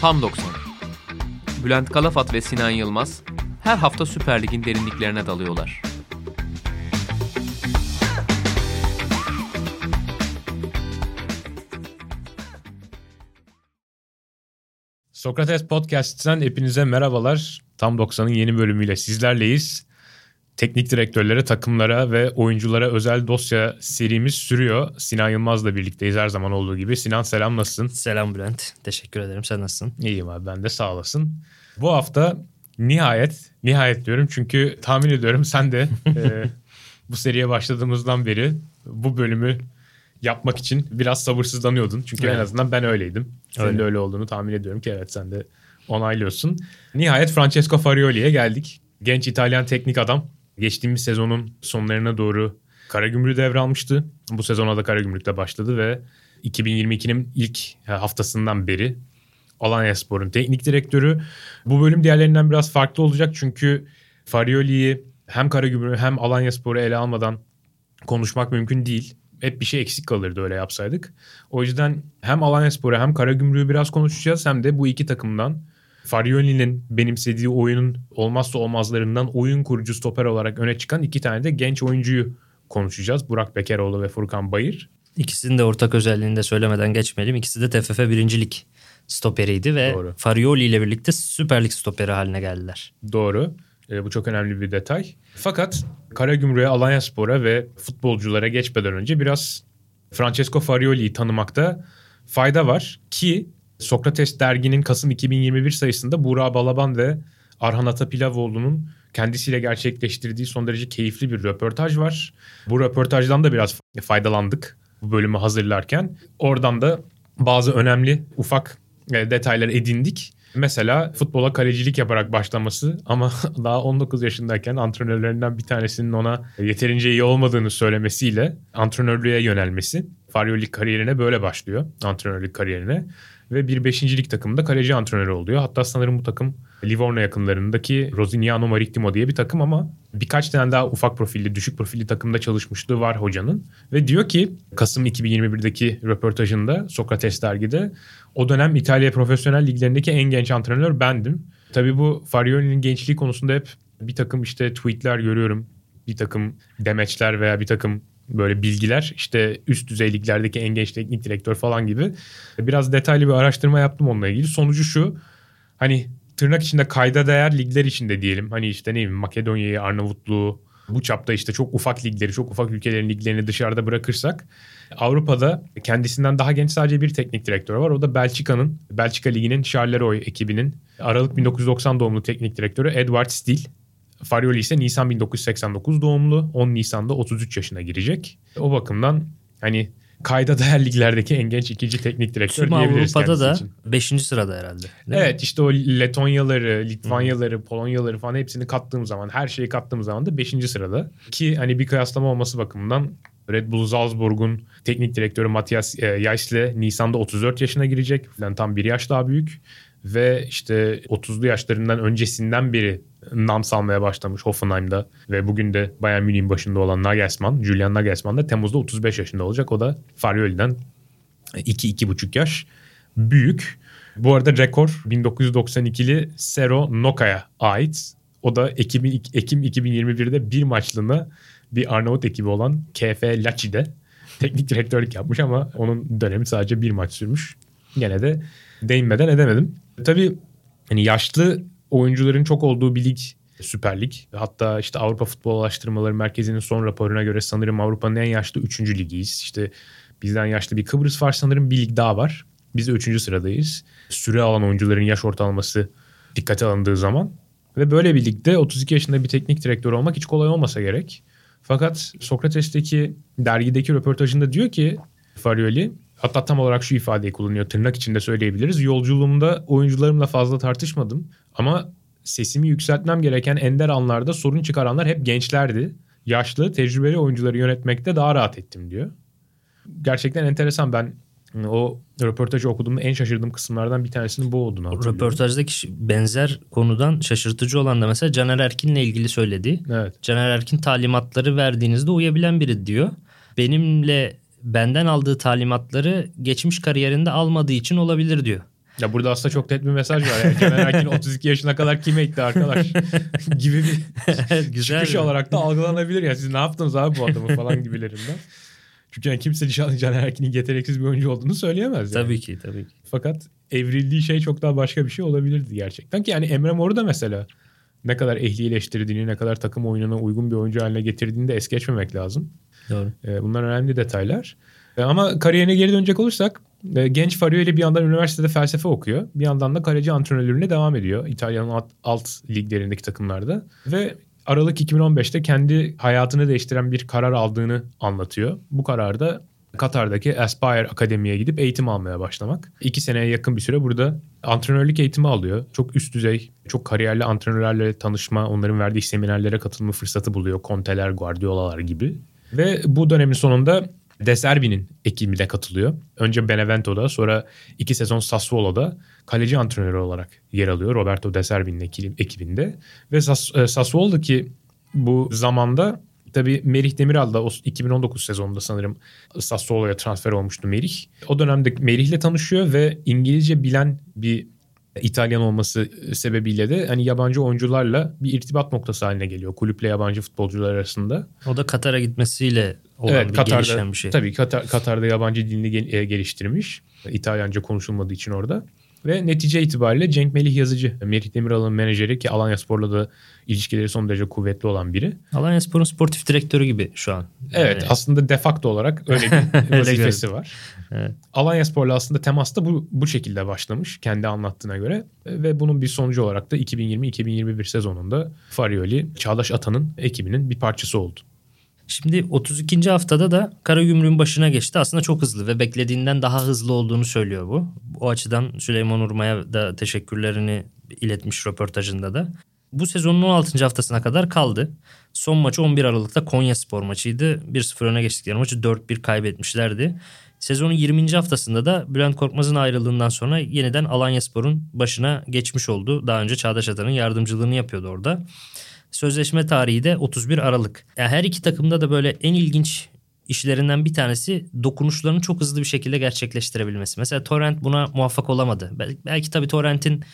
Tam 90. Bülent Kalafat ve Sinan Yılmaz her hafta Süper Lig'in derinliklerine dalıyorlar. Sokrates Podcast'ten hepinize merhabalar. Tam 90'ın yeni bölümüyle sizlerleyiz. Teknik direktörlere, takımlara ve oyunculara özel dosya serimiz sürüyor. Sinan Yılmaz'la birlikteyiz her zaman olduğu gibi. Sinan selam nasılsın? Selam Bülent. Teşekkür ederim. Sen nasılsın? İyiyim abi ben de sağ olasın. Bu hafta nihayet, nihayet diyorum çünkü tahmin ediyorum sen de e, bu seriye başladığımızdan beri bu bölümü yapmak için biraz sabırsızlanıyordun. Çünkü Evet. en azından ben öyleydim. Senin Öyle. de öyle olduğunu tahmin ediyorum ki evet sen de onaylıyorsun. Nihayet Francesco Farioli'ye geldik. Genç İtalyan teknik adam. Geçtiğimiz sezonun sonlarına doğru Karagümrük'ü devralmıştı. Bu sezona da Karagümrük'te başladı ve 2022'nin ilk haftasından beri Alanyaspor'un teknik direktörü. Bu bölüm diğerlerinden biraz farklı olacak çünkü Farioli'yi hem Karagümrük'ü hem Alanyaspor'u ele almadan konuşmak mümkün değil. Hep bir şey eksik kalırdı öyle yapsaydık. O yüzden hem Alanyaspor'u hem Karagümrük'ü biraz konuşacağız hem de bu iki takımdan Farioli'nin benimsediği oyunun olmazsa olmazlarından oyun kurucu stoper olarak öne çıkan iki tane de genç oyuncuyu konuşacağız. Burak Bekeroğlu ve Furkan Bayır. İkisinin de ortak özelliğini de söylemeden geçmeyelim. İkisi de TFF birincilik stoperiydi ve Doğru. Farioli ile birlikte Süper Lig stoperi haline geldiler. Doğru. E, bu çok önemli bir detay. Fakat Karagümrük'e, Alanyaspor'a ve futbolculara geçmeden önce biraz Francesco Farioli'yi tanımakta fayda var. Ki Sokrates derginin Kasım 2021 sayısında Burak Balaban ve Arhan Atapilavoğlu'nun kendisiyle gerçekleştirdiği son derece keyifli bir röportaj var. Bu röportajdan da biraz faydalandık bu bölümü hazırlarken. Oradan da bazı önemli ufak e, detaylar edindik. Mesela futbola kalecilik yaparak başlaması ama daha 19 yaşındayken antrenörlerinden bir tanesinin ona yeterince iyi olmadığını söylemesiyle antrenörlüğe yönelmesi. Farioli kariyerine böyle başlıyor antrenörlük kariyerine ve bir 5. lig takımında kaleci antrenörü oluyor. Hatta sanırım bu takım Livorno yakınlarındaki Rosignano Marittimo diye bir takım ama birkaç tane daha ufak profilli, düşük profilli takımda çalışmışlığı var hocanın. Ve diyor ki Kasım 2021'deki röportajında Sokrates dergide o dönem İtalya profesyonel liglerindeki en genç antrenör bendim. Tabii bu Farioli'nin gençliği konusunda hep bir takım işte tweetler görüyorum. Bir takım demeçler veya bir takım böyle bilgiler işte üst düzey liglerdeki en genç teknik direktör falan gibi. Biraz detaylı bir araştırma yaptım onunla ilgili. Sonucu şu hani tırnak içinde kayda değer ligler içinde diyelim. Hani işte ne bileyim Makedonya'yı, Arnavutluğu bu çapta işte çok ufak ligleri, çok ufak ülkelerin liglerini dışarıda bırakırsak Avrupa'da kendisinden daha genç sadece bir teknik direktör var. O da Belçika'nın, Belçika Ligi'nin Charleroi ekibinin Aralık 1990 doğumlu teknik direktörü Edward Steele. Farioli ise Nisan 1989 doğumlu. 10 Nisan'da 33 yaşına girecek. O bakımdan hani kayda değer liglerdeki en genç ikinci teknik direktör Tüm diyebiliriz Avrupa'da da için. 5. sırada herhalde. değil mi? Evet işte o Letonyaları, Litvanyaları, Polonyaları falan hepsini kattığım zaman, her şeyi kattığım zaman da 5. sırada. Ki hani bir kıyaslama olması bakımından Red Bull Salzburg'un teknik direktörü Matthias e, Jais'le Nisan'da 34 yaşına girecek. Yani tam bir yaş daha büyük. Ve işte 30'lu yaşlarından öncesinden beri nam salmaya başlamış Hoffenheim'da. Ve bugün de Bayern Münih'in başında olan Nagelsmann, Julian Nagelsmann da Temmuz'da 35 yaşında olacak. O da Farioli'den 2-2,5 yaş büyük. Bu arada rekor 1992'li Sero Noka'ya ait. O da Ekim, Ekim 2021'de bir maçlığına bir Arnavut ekibi olan KF Lachi'de teknik direktörlük yapmış ama onun dönemi sadece bir maç sürmüş. Gene de değinmeden edemedim. Tabii hani yaşlı oyuncuların çok olduğu bir lig Süper Lig. Hatta işte Avrupa Futbol Araştırmaları Merkezi'nin son raporuna göre sanırım Avrupa'nın en yaşlı 3. ligiyiz. İşte bizden yaşlı bir Kıbrıs var sanırım bir lig daha var. Biz de 3. sıradayız. Süre alan oyuncuların yaş ortalaması dikkate alındığı zaman. Ve böyle bir ligde 32 yaşında bir teknik direktör olmak hiç kolay olmasa gerek. Fakat Sokrates'teki dergideki röportajında diyor ki Farioli hatta tam olarak şu ifadeyi kullanıyor tırnak içinde söyleyebiliriz. Yolculuğumda oyuncularımla fazla tartışmadım ama sesimi yükseltmem gereken ender anlarda sorun çıkaranlar hep gençlerdi. Yaşlı, tecrübeli oyuncuları yönetmekte daha rahat ettim diyor. Gerçekten enteresan ben O röportajı okuduğumda en şaşırdığım kısımlardan bir tanesinin bu olduğunu hatırlıyorum. Röportajdaki benzer konudan şaşırtıcı olan da mesela Caner Erkin'le ilgili söylediği. Evet. Caner Erkin talimatları verdiğinizde uyabilen biri diyor. Benimle benden aldığı talimatları geçmiş kariyerinde almadığı için olabilir diyor. Ya burada aslında çok net bir mesaj var. Yani Caner Erkin 32 yaşına kadar kime etti arkadaş gibi bir Güzel. çıkış olarak da algılanabilir. Ya siz ne yaptınız abi bu adamı falan gibilerinden. Çünkü yani kimse Can- Caner Erkin'in yeteneksiz bir oyuncu olduğunu söyleyemez. Yani. Tabii ki tabii ki. Fakat evrildiği şey çok daha başka bir şey olabilirdi gerçekten. Ki yani Emre Mor'u da mesela ne kadar ehlileştirdiğini, ne kadar takım oyununa uygun bir oyuncu haline getirdiğini de es geçmemek lazım. Doğru. E, Bunlar önemli detaylar. E, Ama kariyerine geri dönecek olursak e, genç Farioli bir yandan üniversitede felsefe okuyor. Bir yandan da kaleci antrenörlüğüne devam ediyor. İtalya'nın alt, alt liglerindeki takımlarda. Ve Aralık 2015'te kendi hayatını değiştiren bir karar aldığını anlatıyor. Bu kararda Katar'daki Aspire Akademi'ye gidip eğitim almaya başlamak. İki seneye yakın bir süre burada antrenörlük eğitimi alıyor. Çok üst düzey, çok kariyerli antrenörlerle tanışma, onların verdiği seminerlere katılma fırsatı buluyor. Conte'ler, Guardiola'lar gibi. Ve bu dönemin sonunda De Serbi'nin ekibine katılıyor. Önce Benevento'da sonra iki sezon Sassuolo'da kaleci antrenörü olarak yer alıyor. Roberto De Serbi'nin eki- ekibinde. Ve e, Sassuolo'daki bu zamanda tabii Merih Demiral da o 2019 sezonunda sanırım Sassuolo'ya transfer olmuştu Merih. O dönemde Merih'le tanışıyor ve İngilizce bilen bir İtalyan olması sebebiyle de hani yabancı oyuncularla bir irtibat noktası haline geliyor. Kulüple yabancı futbolcular arasında. O da Katar'a gitmesiyle olan bir gelişen bir şey. Tabii Katar, Katar'da yabancı dilini gel- e, geliştirmiş. İtalyanca konuşulmadığı için orada. Ve netice itibariyle Cenk Melih Yazıcı, Merih Demiral'ın menajeri ki Alanya Spor'la da ilişkileri son derece kuvvetli olan biri. Alanya Spor'un sportif direktörü gibi şu an. Evet Yani aslında de facto olarak öyle bir vazifesi var. Evet. Alanya Spor'la aslında temas da bu, bu şekilde başlamış kendi anlattığına göre. Ve bunun bir sonucu olarak da 2020-2021 sezonunda Farioli, Çağdaş Atan'ın ekibinin bir parçası oldu. Şimdi 32. haftada da Karagümrük'ün başına geçti. Aslında çok hızlı ve beklediğinden daha hızlı olduğunu söylüyor bu. O açıdan Süleyman Urma'ya da teşekkürlerini iletmiş röportajında da. Bu sezonun 16. haftasına kadar kaldı. Son maçı 11 Aralık'ta Konya Spor maçıydı. 1-0 öne geçtikleri maçı 4-1 kaybetmişlerdi. Sezonun 20. haftasında da Bülent Korkmaz'ın ayrılığından sonra yeniden Alanya Spor'un başına geçmiş oldu. Daha önce Çağdaş Atan'ın yardımcılığını yapıyordu orada. Sözleşme tarihi de 31 Aralık. Yani her iki takımda da böyle en ilginç işlerinden bir tanesi dokunuşlarını çok hızlı bir şekilde gerçekleştirebilmesi. Mesela Torrent buna muvaffak olamadı. Belki, belki tabii Torrent'in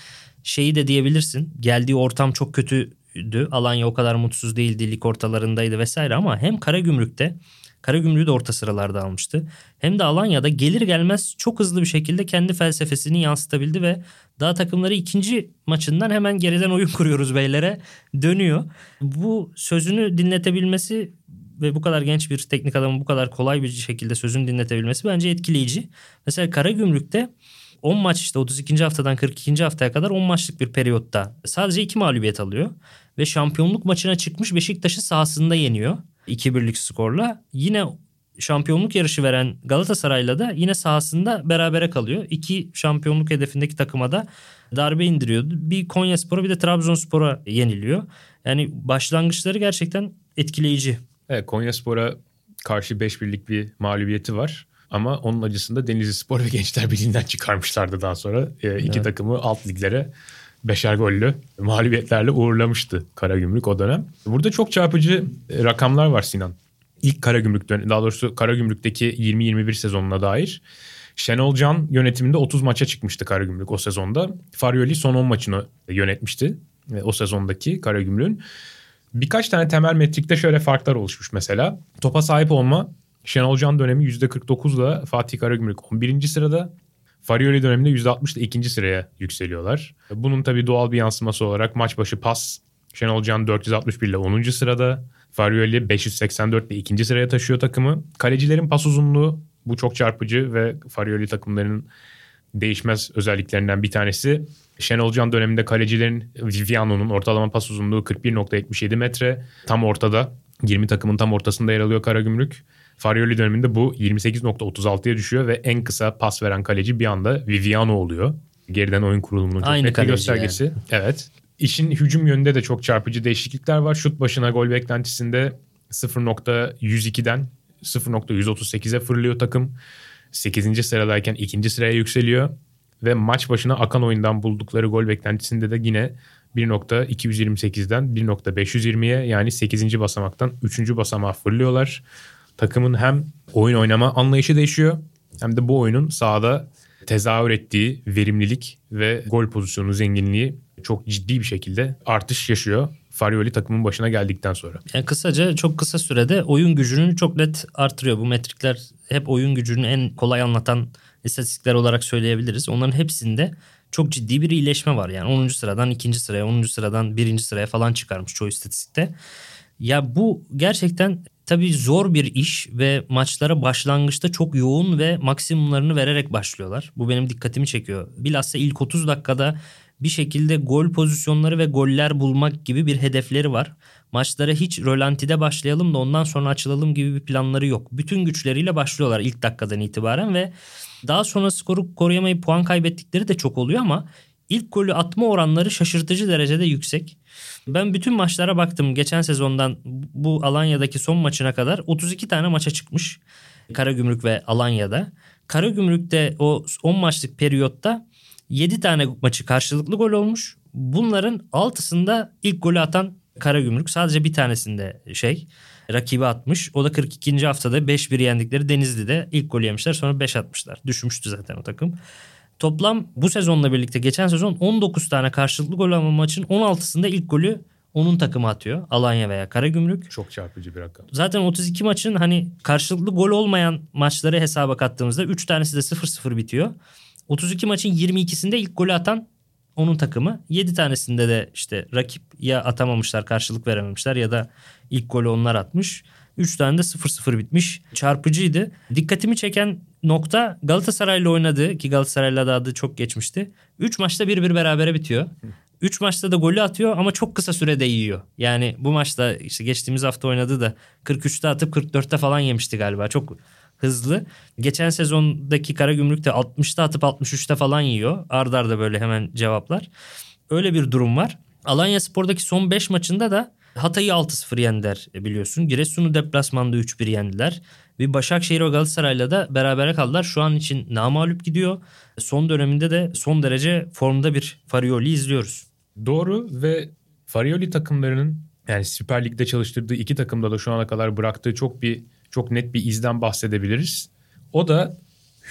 şeyi de diyebilirsin. Geldiği ortam çok kötüydü. Alanya o kadar mutsuz değildi. Lig ortalarındaydı vesaire ama hem Karagümrük'te Karagümrük'ü de orta sıralarda almıştı. Hem de Alanya'da gelir gelmez çok hızlı bir şekilde kendi felsefesini yansıtabildi ve daha takımları ikinci maçından hemen geriden oyun kuruyoruz beylere dönüyor. Bu sözünü dinletebilmesi ve bu kadar genç bir teknik adamın bu kadar kolay bir şekilde sözünü dinletebilmesi bence etkileyici. Mesela Karagümrük'te 10 maç işte 32. haftadan 42. haftaya kadar 10 maçlık bir periyotta sadece 2 mağlubiyet alıyor. Ve şampiyonluk maçına çıkmış Beşiktaş'ı sahasında yeniyor. 2-1'lik skorla. Yine şampiyonluk yarışı veren Galatasaray'la da yine sahasında berabere kalıyor. İki şampiyonluk hedefindeki takıma da darbe indiriyordu. Bir Konyaspor'a bir de Trabzonspor'a yeniliyor. Yani başlangıçları gerçekten etkileyici. Evet Konyaspor'a karşı 5 birlik bir mağlubiyeti var. Ama onun acısını da Denizli Spor ve Gençler Birliği'nden çıkarmışlardı daha sonra. E, iki Evet. takımı alt liglere beşer gollü mağlubiyetlerle uğurlamıştı Karagümrük o dönem. Burada çok çarpıcı e, rakamlar var Sinan. İlk Karagümrük dön- daha doğrusu Karagümrük'teki 20-21 sezonuna dair. Şenol Can yönetiminde 30 maça çıkmıştı Karagümrük o sezonda. Farioli son 10 maçını yönetmişti e, o sezondaki Karagümrük'ün. Birkaç tane temel metrikte şöyle farklar oluşmuş mesela. Topa sahip olma Şenol Can dönemi %49'la Fatih Karagümrük 11. sırada. Farioli döneminde %60'la ikinci sıraya yükseliyorlar. Bunun tabii doğal bir yansıması olarak maç başı pas Şenol Can 461 ile 10. sırada. Farioli 584 ile ikinci sıraya taşıyor takımı. Kalecilerin pas uzunluğu bu çok çarpıcı ve Farioli takımlarının değişmez özelliklerinden bir tanesi. Şenol Can döneminde kalecilerin Viviano'nun ortalama pas uzunluğu 41.77 metre. Tam ortada 20 takımın tam ortasında yer alıyor Karagümrük. Farioli döneminde bu 28.36'ya düşüyor ve en kısa pas veren kaleci bir anda Viviano oluyor. Geriden oyun kurulumunun çok Aynı net bir göstergesi. Evet. İşin hücum yönünde de çok çarpıcı değişiklikler var. Şut başına gol beklentisinde 0.102'den 0.138'e fırlıyor takım. 8. sıradayken 2. sıraya yükseliyor. Ve maç başına akan oyundan buldukları gol beklentisinde de yine 1.228'den 1.520'ye yani 8. basamaktan 3. basamağa fırlıyorlar. Takımın hem oyun oynama anlayışı değişiyor hem de bu oyunun sahada tezahür ettiği verimlilik ve gol pozisyonu zenginliği çok ciddi bir şekilde artış yaşıyor. Farioli takımın başına geldikten sonra. Yani kısaca çok kısa sürede oyun gücünü çok net artırıyor. Bu metrikler hep oyun gücünü en kolay anlatan istatistikler olarak söyleyebiliriz. Onların hepsinde çok ciddi bir iyileşme var. Yani 10. sıradan 2. sıraya, 10. sıradan 1. sıraya falan çıkarmış çoğu istatistikte. Ya bu gerçekten tabii zor bir iş ve maçlara başlangıçta çok yoğun ve maksimumlarını vererek başlıyorlar. Bu benim dikkatimi çekiyor. Bilhassa ilk 30 dakikada bir şekilde gol pozisyonları ve goller bulmak gibi bir hedefleri var. Maçlara hiç rölantide başlayalım da ondan sonra açılalım gibi bir planları yok. Bütün güçleriyle başlıyorlar ilk dakikadan itibaren ve daha sonra skoru koruyamayıp puan kaybettikleri de çok oluyor ama ilk golü atma oranları şaşırtıcı derecede yüksek. Ben bütün maçlara baktım. Geçen sezondan bu Alanya'daki son maçına kadar 32 tane maça çıkmış. Karagümrük ve Alanya'da. Karagümrük'te o 10 maçlık periyotta 7 tane maçı karşılıklı gol olmuş. Bunların 6'sında ilk golü atan Karagümrük. Sadece bir tanesinde şey rakibi atmış. O da 42. haftada 5-1 yendikleri Denizli'de ilk golü yemişler. Sonra 5 atmışlar. Düşmüştü zaten o takım. Toplam bu sezonla birlikte geçen sezon 19 tane karşılıklı gol alma maçın 16'sında ilk golü onun takımı atıyor. Alanya veya Karagümrük. Çok çarpıcı bir rakam. Zaten 32 maçın hani karşılıklı gol olmayan maçları hesaba kattığımızda 3 tanesi de 0-0 bitiyor. 32 maçın 22'sinde ilk golü atan onun takımı. 7 tanesinde de işte rakip ya atamamışlar karşılık verememişler ya da ilk golü onlar atmış. 3 tane de 0-0 bitmiş. Çarpıcıydı. Dikkatimi çeken nokta Galatasaray'la oynadı ki Galatasaray'la da adı çok geçmişti. 3 maçta 1-1 berabere bitiyor. 3 maçta da golü atıyor ama çok kısa sürede yiyor. Yani bu maçta işte geçtiğimiz hafta oynadı da 43'te atıp 44'te falan yemişti galiba. Çok hızlı. Geçen sezondaki Karagümrük'te 60'ta atıp 63'te falan yiyor. Ardarda arda böyle hemen cevaplar. Öyle bir durum var. Alanya Spor'daki son 5 maçında da Hatay'ı 6-0 yendiler biliyorsun. Giresun'u deplasmanda 3-1 yendiler. Bir Başakşehir ve Galatasaray'la da berabere kaldılar. Şu an için namalup gidiyor. Son döneminde de son derece formda bir Farioli izliyoruz. Doğru ve Farioli takımlarının yani Süper Lig'de çalıştırdığı iki takımda da şu ana kadar bıraktığı çok bir çok net bir izden bahsedebiliriz. O da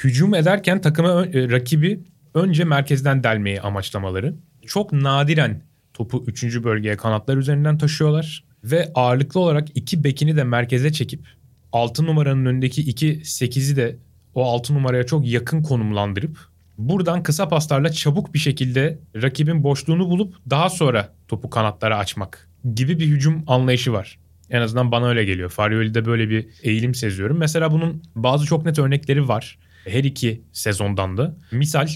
hücum ederken takıma e, rakibi önce merkezden delmeyi amaçlamaları. Çok nadiren topu 3. bölgeye kanatlar üzerinden taşıyorlar ve ağırlıklı olarak iki bekini de merkeze çekip 6 numaranın önündeki 2 8'i de o 6 numaraya çok yakın konumlandırıp buradan kısa paslarla çabuk bir şekilde rakibin boşluğunu bulup daha sonra topu kanatlara açmak gibi bir hücum anlayışı var. En azından bana öyle geliyor. Farioli'de böyle bir eğilim seziyorum. Mesela bunun bazı çok net örnekleri var. Her iki sezondan da. Misal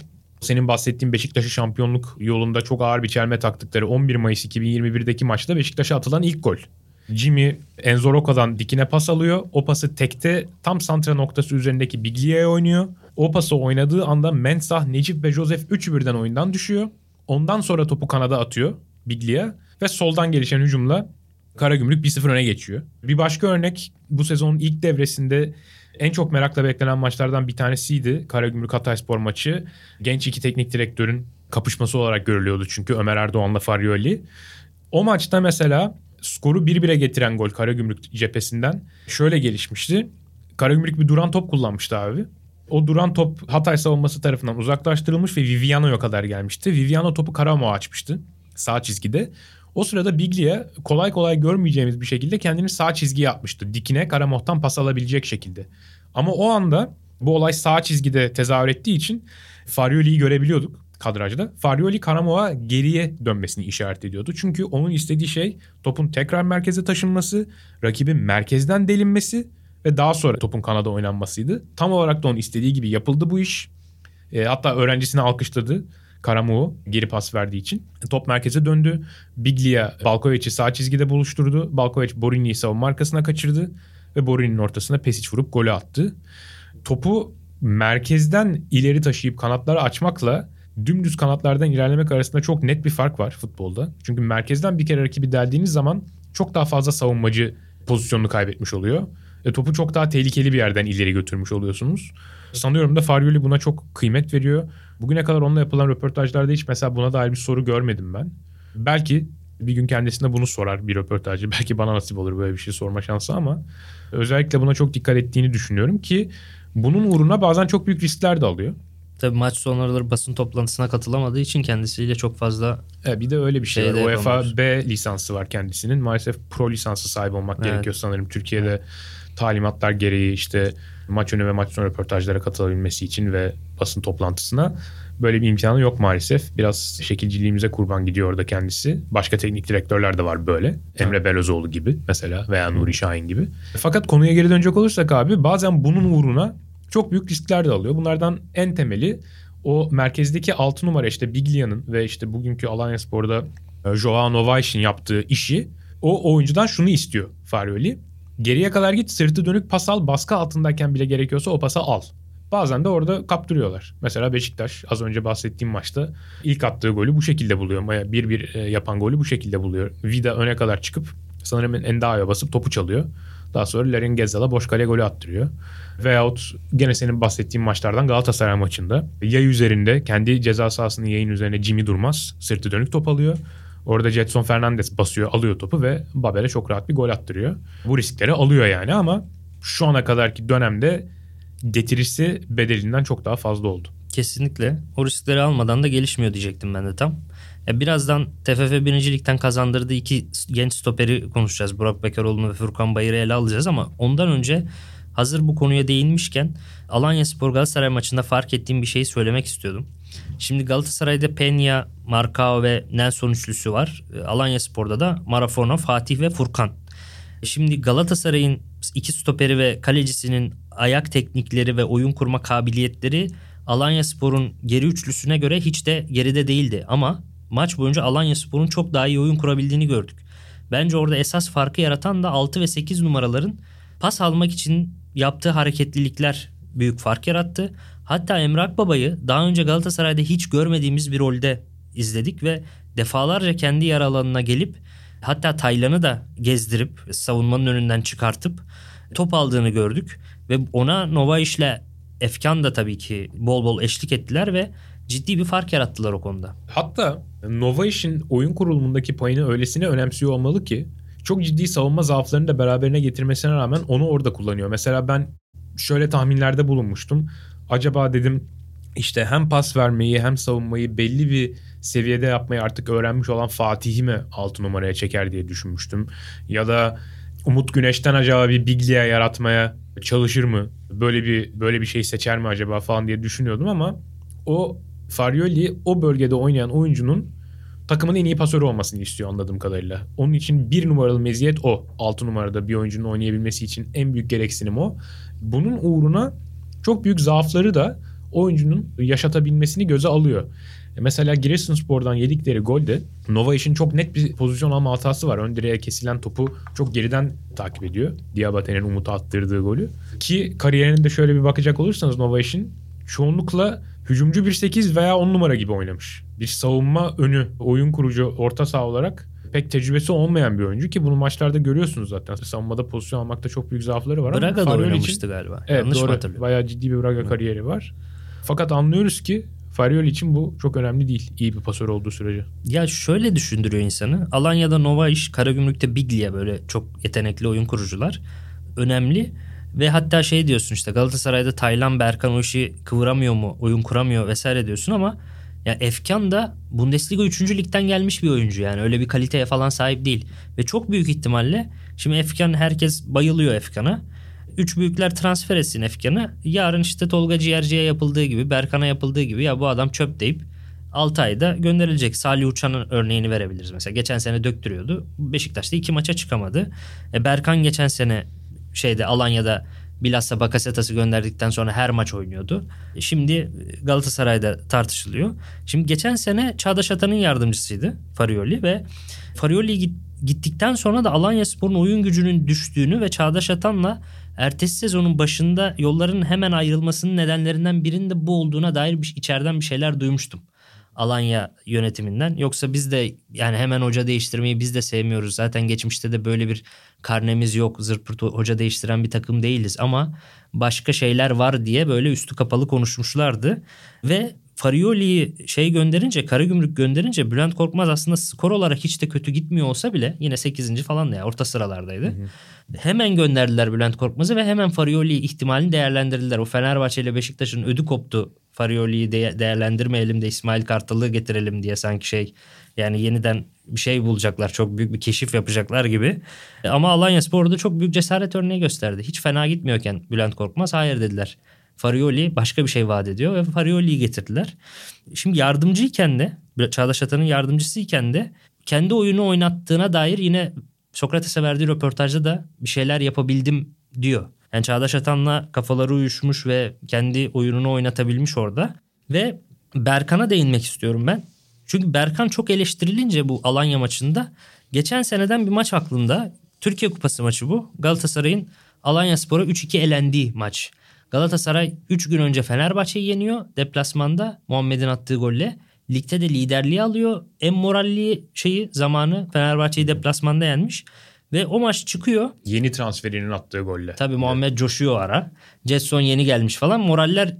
senin bahsettiğin Beşiktaş'ı şampiyonluk yolunda çok ağır bir çelme taktıkları 11 Mayıs 2021'deki maçta Beşiktaş'a atılan ilk gol. Jimmy Enzo Roca'dan dikine pas alıyor. O pası tekte tam santra noktası üzerindeki Biglia'ya oynuyor. O pası oynadığı anda Mensah, Necip ve Joseph üçü birden oyundan düşüyor. Ondan sonra topu kanada atıyor Biglia ve soldan gelişen hücumla Karagümrük 1-0 öne geçiyor. Bir başka örnek bu sezonun ilk devresinde en çok merakla beklenen maçlardan bir tanesiydi. Karagümrük Hatayspor maçı. Genç iki teknik direktörün kapışması olarak görülüyordu çünkü Ömer Erdoğan'la Faryoli. O maçta mesela skoru 1-1'e getiren gol Karagümrük cephesinden şöyle gelişmişti. Karagümrük bir duran top kullanmıştı abi. O duran top Hatay savunması tarafından uzaklaştırılmış ve Viviano'ya kadar gelmişti. Viviano topu Karamo'a açmıştı sağ çizgide. O sırada Biglia kolay kolay görmeyeceğimiz bir şekilde kendini sağ çizgiye atmıştı. Dikine Karamoh'tan pas alabilecek şekilde. Ama o anda bu olay sağ çizgide tezahür ettiği için Farioli'yi görebiliyorduk kadrajda. Farioli Karamoa geriye dönmesini işaret ediyordu. Çünkü onun istediği şey topun tekrar merkeze taşınması, rakibin merkezden delinmesi ve daha sonra topun kanada oynanmasıydı. Tam olarak da onun istediği gibi yapıldı bu iş. E, hatta öğrencisini alkışladı. Karamu geri pas verdiği için. Top merkeze döndü. Biglia Balkovic'i sağ çizgide buluşturdu. Balkovic Borini'yi savunma arkasına kaçırdı. Ve Borini'nin ortasına Pesic vurup golü attı. Topu merkezden ileri taşıyıp kanatları açmakla dümdüz kanatlardan ilerlemek arasında çok net bir fark var futbolda. Çünkü merkezden bir kere rakibi deldiğiniz zaman çok daha fazla savunmacı pozisyonunu kaybetmiş oluyor. E, topu çok daha tehlikeli bir yerden ileri götürmüş oluyorsunuz. Sanıyorum da Farioli buna çok kıymet veriyor. Bugüne kadar onunla yapılan röportajlarda hiç mesela buna dair bir soru görmedim ben. Belki bir gün kendisine bunu sorar bir röportajcı. Belki bana nasip olur böyle bir şey sorma şansı ama özellikle buna çok dikkat ettiğini düşünüyorum ki bunun uğruna bazen çok büyük riskler de alıyor. Tabii maç sonraları basın toplantısına katılamadığı için kendisiyle çok fazla E, bir de öyle bir şey, Şey var. UEFA. B lisansı var kendisinin. Maalesef pro lisansı sahibi olmak Evet. gerekiyor sanırım. Türkiye'de talimatlar gereği işte maç önü ve maç sonu röportajlara katılabilmesi için ve basın toplantısına böyle bir imkanı yok maalesef. Biraz şekilciliğimize kurban gidiyor orada kendisi. Başka teknik direktörler de var böyle. Emre Belözoğlu gibi mesela veya Nuri Şahin gibi. Fakat konuya geri dönecek olursak abi bazen bunun uğruna çok büyük riskler de alıyor. Bunlardan en temeli o merkezdeki 6 numara işte Biglia'nın ve işte bugünkü Alanya Spor'da e, Joao Novayş'in yaptığı işi o oyuncudan şunu istiyor Farioli. Geriye kadar git sırtı dönük pas al baskı altındayken bile gerekiyorsa o pası al. Bazen de orada kaptırıyorlar. Mesela Beşiktaş az önce bahsettiğim maçta ilk attığı golü bu şekilde buluyor. 1-1 e, yapan golü bu şekilde buluyor. Vida öne kadar çıkıp sanırım Endao'ya basıp topu çalıyor. Daha sonra Larin Gezal'a boş kale golü attırıyor. Veyahut gene senin bahsettiğin maçlardan Galatasaray maçında yay üzerinde kendi ceza sahasının yayın üzerine Jimmy Durmaz sırtı dönük top alıyor. Orada Jetson Fernandez basıyor alıyor topu ve Babel'e çok rahat bir gol attırıyor. Bu riskleri alıyor yani ama şu ana kadarki dönemde getirisi bedelinden çok daha fazla oldu. kesinlikle o riskleri almadan da gelişmiyor diyecektim ben de tam. Ya birazdan TFF 1. Lig'den kazandırdığı iki genç stoperi konuşacağız. Burak Bekaroğlu'nu ve Furkan Bayır'ı ele alacağız ama ondan önce hazır bu konuya değinmişken Alanya Spor Galatasaray maçında fark ettiğim bir şeyi söylemek istiyordum. Şimdi Galatasaray'da Peña, Marcao ve Nelson üçlüsü var. Alanya Spor'da da Marafona, Fatih ve Furkan. Şimdi Galatasaray'ın iki stoperi ve kalecisinin ayak teknikleri ve oyun kurma kabiliyetleri Alanya Spor'un geri üçlüsüne göre hiç de geride değildi. Ama maç boyunca Alanya Spor'un çok daha iyi oyun kurabildiğini gördük. Bence orada esas farkı yaratan da 6 ve 8 numaraların pas almak için yaptığı hareketlilikler büyük fark yarattı. Hatta Emre Akbaba'yı daha önce Galatasaray'da hiç görmediğimiz bir rolde izledik ve defalarca kendi yer alanına gelip hatta Taylan'ı da gezdirip savunmanın önünden çıkartıp top aldığını gördük ve ona Nova ile Efkan da tabii ki bol bol eşlik ettiler ve ciddi bir fark yarattılar o konuda. Hatta Nova işin oyun kurulumundaki payını öylesine önemsiyor olmalı ki çok ciddi savunma zaaflarını da beraberine getirmesine rağmen onu orada kullanıyor. Mesela ben şöyle tahminlerde bulunmuştum. Acaba dedim işte hem pas vermeyi hem savunmayı belli bir seviyede yapmayı artık öğrenmiş olan Fatih'i mi 6 numaraya çeker diye düşünmüştüm. Ya da Umut Güneş'ten acaba bir Biglia yaratmaya çalışır mı? Böyle bir böyle bir şey seçer mi acaba falan diye düşünüyordum ama o Farioli o bölgede oynayan oyuncunun takımın en iyi pasörü olmasını istiyor anladığım kadarıyla. Onun için bir numaralı meziyet o. 6 numarada bir oyuncunun oynayabilmesi için en büyük gereksinim o. Bunun uğruna çok büyük zaafları da oyuncunun yaşatabilmesini göze alıyor. E Mesela Giresunspor'dan yedikleri golde Nova için çok net bir pozisyon alma hatası var. Ön direğe kesilen topu çok geriden takip ediyor. Diabate'nin Umut'a attırdığı golü. Ki kariyerinde şöyle bir bakacak olursanız Nova için çoğunlukla hücumcu bir 8 veya 10 numara gibi oynamış. Bir savunma önü, oyun kurucu, orta saha olarak pek tecrübesi olmayan bir oyuncu ki bunu maçlarda görüyorsunuz zaten. Savunmada pozisyon almakta çok büyük zaafları var ama Braga'da Farioli oynamıştı için- galiba. Evet Yanlış doğru. hatırlıyorum? Bayağı ciddi bir Braga kariyeri var. Fakat anlıyoruz ki Farioli için bu çok önemli değil. İyi bir pasör olduğu sürece. Ya şöyle düşündürüyor insanı. Alanya'da Nova iş, Karagümrük'te Biglia böyle çok yetenekli oyun kurucular. Önemli. Ve hatta şey diyorsun işte Galatasaray'da Taylan Berkan o işi kıvıramıyor mu, oyun kuramıyor vesaire diyorsun ama ya Efkan da Bundesliga 3. ligden gelmiş bir oyuncu yani öyle bir kaliteye falan sahip değil. Ve çok büyük ihtimalle şimdi Efkan herkes bayılıyor Efkan'a. Üç büyükler transfer etsin Efkan'ı. Yarın işte Tolga Ciğerci'ye yapıldığı gibi Berkan'a yapıldığı gibi ya bu adam çöp deyip 6 ayda gönderilecek. Salih Uçan'ın örneğini verebiliriz. Mesela geçen sene döktürüyordu. Beşiktaş'ta iki maça çıkamadı. E Berkan geçen sene şeyde Alanya'da bilhassa Bakasetas'ı gönderdikten sonra her maç oynuyordu. Şimdi Galatasaray'da tartışılıyor. Şimdi geçen sene Çağdaş Atan'ın yardımcısıydı Farioli ve Farioli git- gittikten sonra da Alanya Spor'un oyun gücünün düştüğünü ve Çağdaş Atan'la ertesi sezonun başında yolların hemen ayrılmasının nedenlerinden birinin de bu olduğuna dair bir, içeriden bir şeyler duymuştum. Alanya yönetiminden. Yoksa biz de yani hemen hoca değiştirmeyi biz de sevmiyoruz. Zaten geçmişte de böyle bir karnemiz yok. Zırt hoca değiştiren bir takım değiliz ama başka şeyler var diye böyle üstü kapalı konuşmuşlardı. Ve Farioli'yi şey gönderince Karagümrük gönderince Bülent Korkmaz aslında skor olarak hiç de kötü gitmiyor olsa bile yine 8. falan ya orta sıralardaydı. Hı hı. Hemen gönderdiler Bülent Korkmaz'ı ve hemen Farioli ihtimalini değerlendirdiler. O Fenerbahçe ile Beşiktaş'ın ödü koptu. Farioli'yi de- değerlendirmeyelim de İsmail Kartal'ı getirelim diye sanki şey yani yeniden bir şey bulacaklar. Çok büyük bir keşif yapacaklar gibi. Ama Alanya Spor'da çok büyük cesaret örneği gösterdi. Hiç fena gitmiyorken Bülent Korkmaz hayır dediler. Farioli başka bir şey vaat ediyor ve Farioli'yi getirdiler. Şimdi yardımcıyken de Çağdaş Atan'ın yardımcısıyken de kendi oyunu oynattığına dair yine Sokrates'e verdiği röportajda da bir şeyler yapabildim diyor. Yani Çağdaş Atan'la kafaları uyuşmuş ve kendi oyununu oynatabilmiş orada. Ve Berkan'a değinmek istiyorum ben. Çünkü Berkan çok eleştirilince bu Alanya maçında geçen seneden bir maç aklımda. Türkiye Kupası maçı bu. Galatasaray'ın Alanya Spor'a 3-2 elendiği maç. Galatasaray 3 gün önce Fenerbahçe'yi yeniyor deplasmanda Muhammed'in attığı golle. Ligde de liderliği alıyor. En moralli şeyi zamanı Fenerbahçe'yi deplasmanda yenmiş. Ve o maç çıkıyor. Yeni transferinin attığı golle. Tabii evet. Muhammed coşuyor ara. Jetson yeni gelmiş falan. Moraller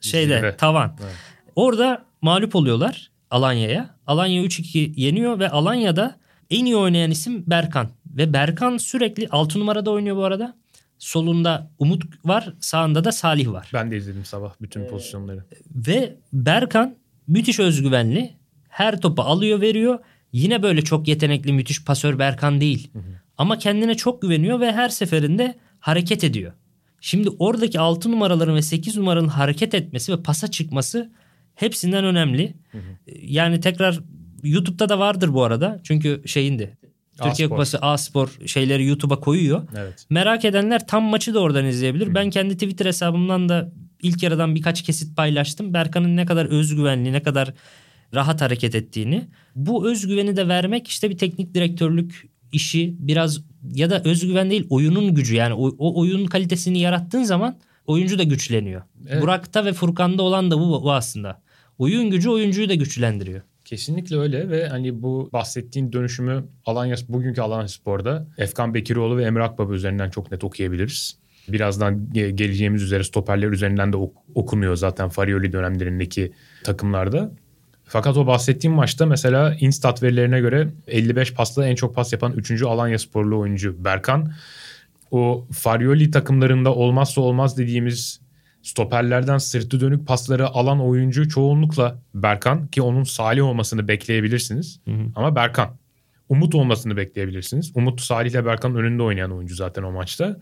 şeyde evet. tavan. Evet. Orada mağlup oluyorlar Alanya'ya. Alanya 3-2 yeniyor ve Alanya'da en iyi oynayan isim Berkan. Ve Berkan sürekli 6 numarada oynuyor bu arada. Solunda Umut var, sağında da Salih var. Ben de izledim sabah bütün pozisyonları. Ve Berkan müthiş özgüvenli. Her topu alıyor, veriyor. Yine böyle çok yetenekli, müthiş pasör Berkan değil. Hı hı. Ama kendine çok güveniyor ve her seferinde hareket ediyor. Şimdi oradaki 6 numaraların ve 8 numaranın hareket etmesi ve pasa çıkması hepsinden önemli. Hı hı. Yani tekrar YouTube'da da vardır bu arada. Çünkü şeyindi. Türkiye A-Spor. Kupası A-Spor şeyleri YouTube'a koyuyor. Evet. Merak edenler tam maçı da oradan izleyebilir. Hı. Ben kendi Twitter hesabımdan da ilk yarıdan birkaç kesit paylaştım. Berkan'ın ne kadar özgüvenli, ne kadar rahat hareket ettiğini. Bu özgüveni de vermek işte bir teknik direktörlük işi biraz ya da özgüven değil oyunun gücü yani o, o oyun kalitesini yarattığın zaman oyuncu da güçleniyor. Evet. Burak'ta ve Furkan'da olan da bu, bu aslında. Oyun gücü oyuncuyu da güçlendiriyor. Kesinlikle öyle ve hani bu bahsettiğin dönüşümü Alanya bugünkü Alanya Spor'da Efkan Bekiroğlu ve Emre Akbaba üzerinden çok net okuyabiliriz. Birazdan geleceğimiz üzere stoperler üzerinden de okunuyor zaten Farioli dönemlerindeki takımlarda. Fakat o bahsettiğim maçta mesela Instat verilerine göre 55 pasla en çok pas yapan 3. Alanya sporlu oyuncu Berkan. O Farioli takımlarında olmazsa olmaz dediğimiz stoperlerden sırtı dönük pasları alan oyuncu çoğunlukla Berkan ki onun Salih olmasını bekleyebilirsiniz. Hı hı. Ama Berkan. Umut olmasını bekleyebilirsiniz. Umut Salih ile Berkan'ın önünde oynayan oyuncu zaten o maçta.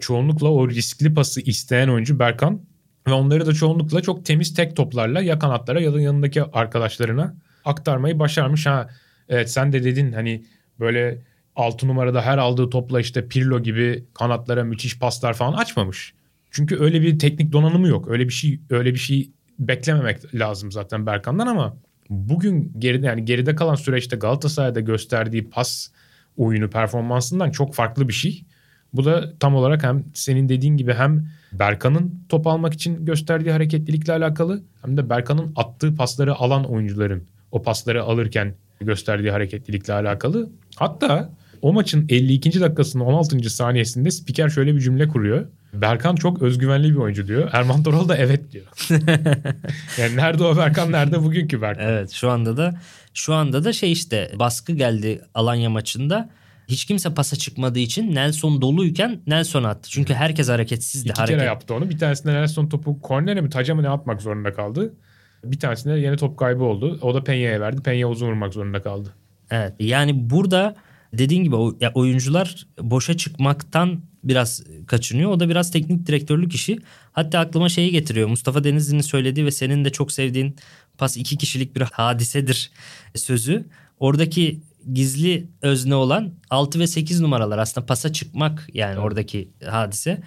Çoğunlukla o riskli pası isteyen oyuncu Berkan ve onları da çoğunlukla çok temiz tek toplarla ya kanatlara ya da yanındaki arkadaşlarına aktarmayı başarmış. Ha evet sen de dedin hani böyle 6 numarada her aldığı topla işte Pirlo gibi kanatlara müthiş paslar falan açmamış. Çünkü öyle bir teknik donanımı yok. Öyle bir şey öyle bir şey beklememek lazım zaten Berkan'dan ama bugün geride yani geride kalan süreçte Galatasaray'da gösterdiği pas oyunu performansından çok farklı bir şey. Bu da tam olarak hem senin dediğin gibi hem Berkan'ın top almak için gösterdiği hareketlilikle alakalı hem de Berkan'ın attığı pasları alan oyuncuların o pasları alırken gösterdiği hareketlilikle alakalı. Hatta o maçın 52. dakikasının 16. saniyesinde spiker şöyle bir cümle kuruyor. Berkan çok özgüvenli bir oyuncu diyor. Erman Torol da evet diyor. yani nerede o Berkan nerede bugünkü Berkan? Evet şu anda da şu anda da şey işte baskı geldi Alanya maçında. Hiç kimse pasa çıkmadığı için Nelson doluyken Nelson attı. Çünkü herkes hareketsizdi. İki hareket. kere yaptı onu. Bir tanesinde Nelson topu kornere mi taca mı ne atmak zorunda kaldı. Bir tanesinde yeni top kaybı oldu. O da Peña'ya verdi. Peña uzun vurmak zorunda kaldı. Evet yani burada dediğin gibi oyuncular boşa çıkmaktan biraz kaçınıyor. O da biraz teknik direktörlük işi. Hatta aklıma şeyi getiriyor. Mustafa Denizli'nin söylediği ve senin de çok sevdiğin pas iki kişilik bir hadisedir sözü. Oradaki gizli özne olan 6 ve 8 numaralar aslında pasa çıkmak yani evet. oradaki hadise.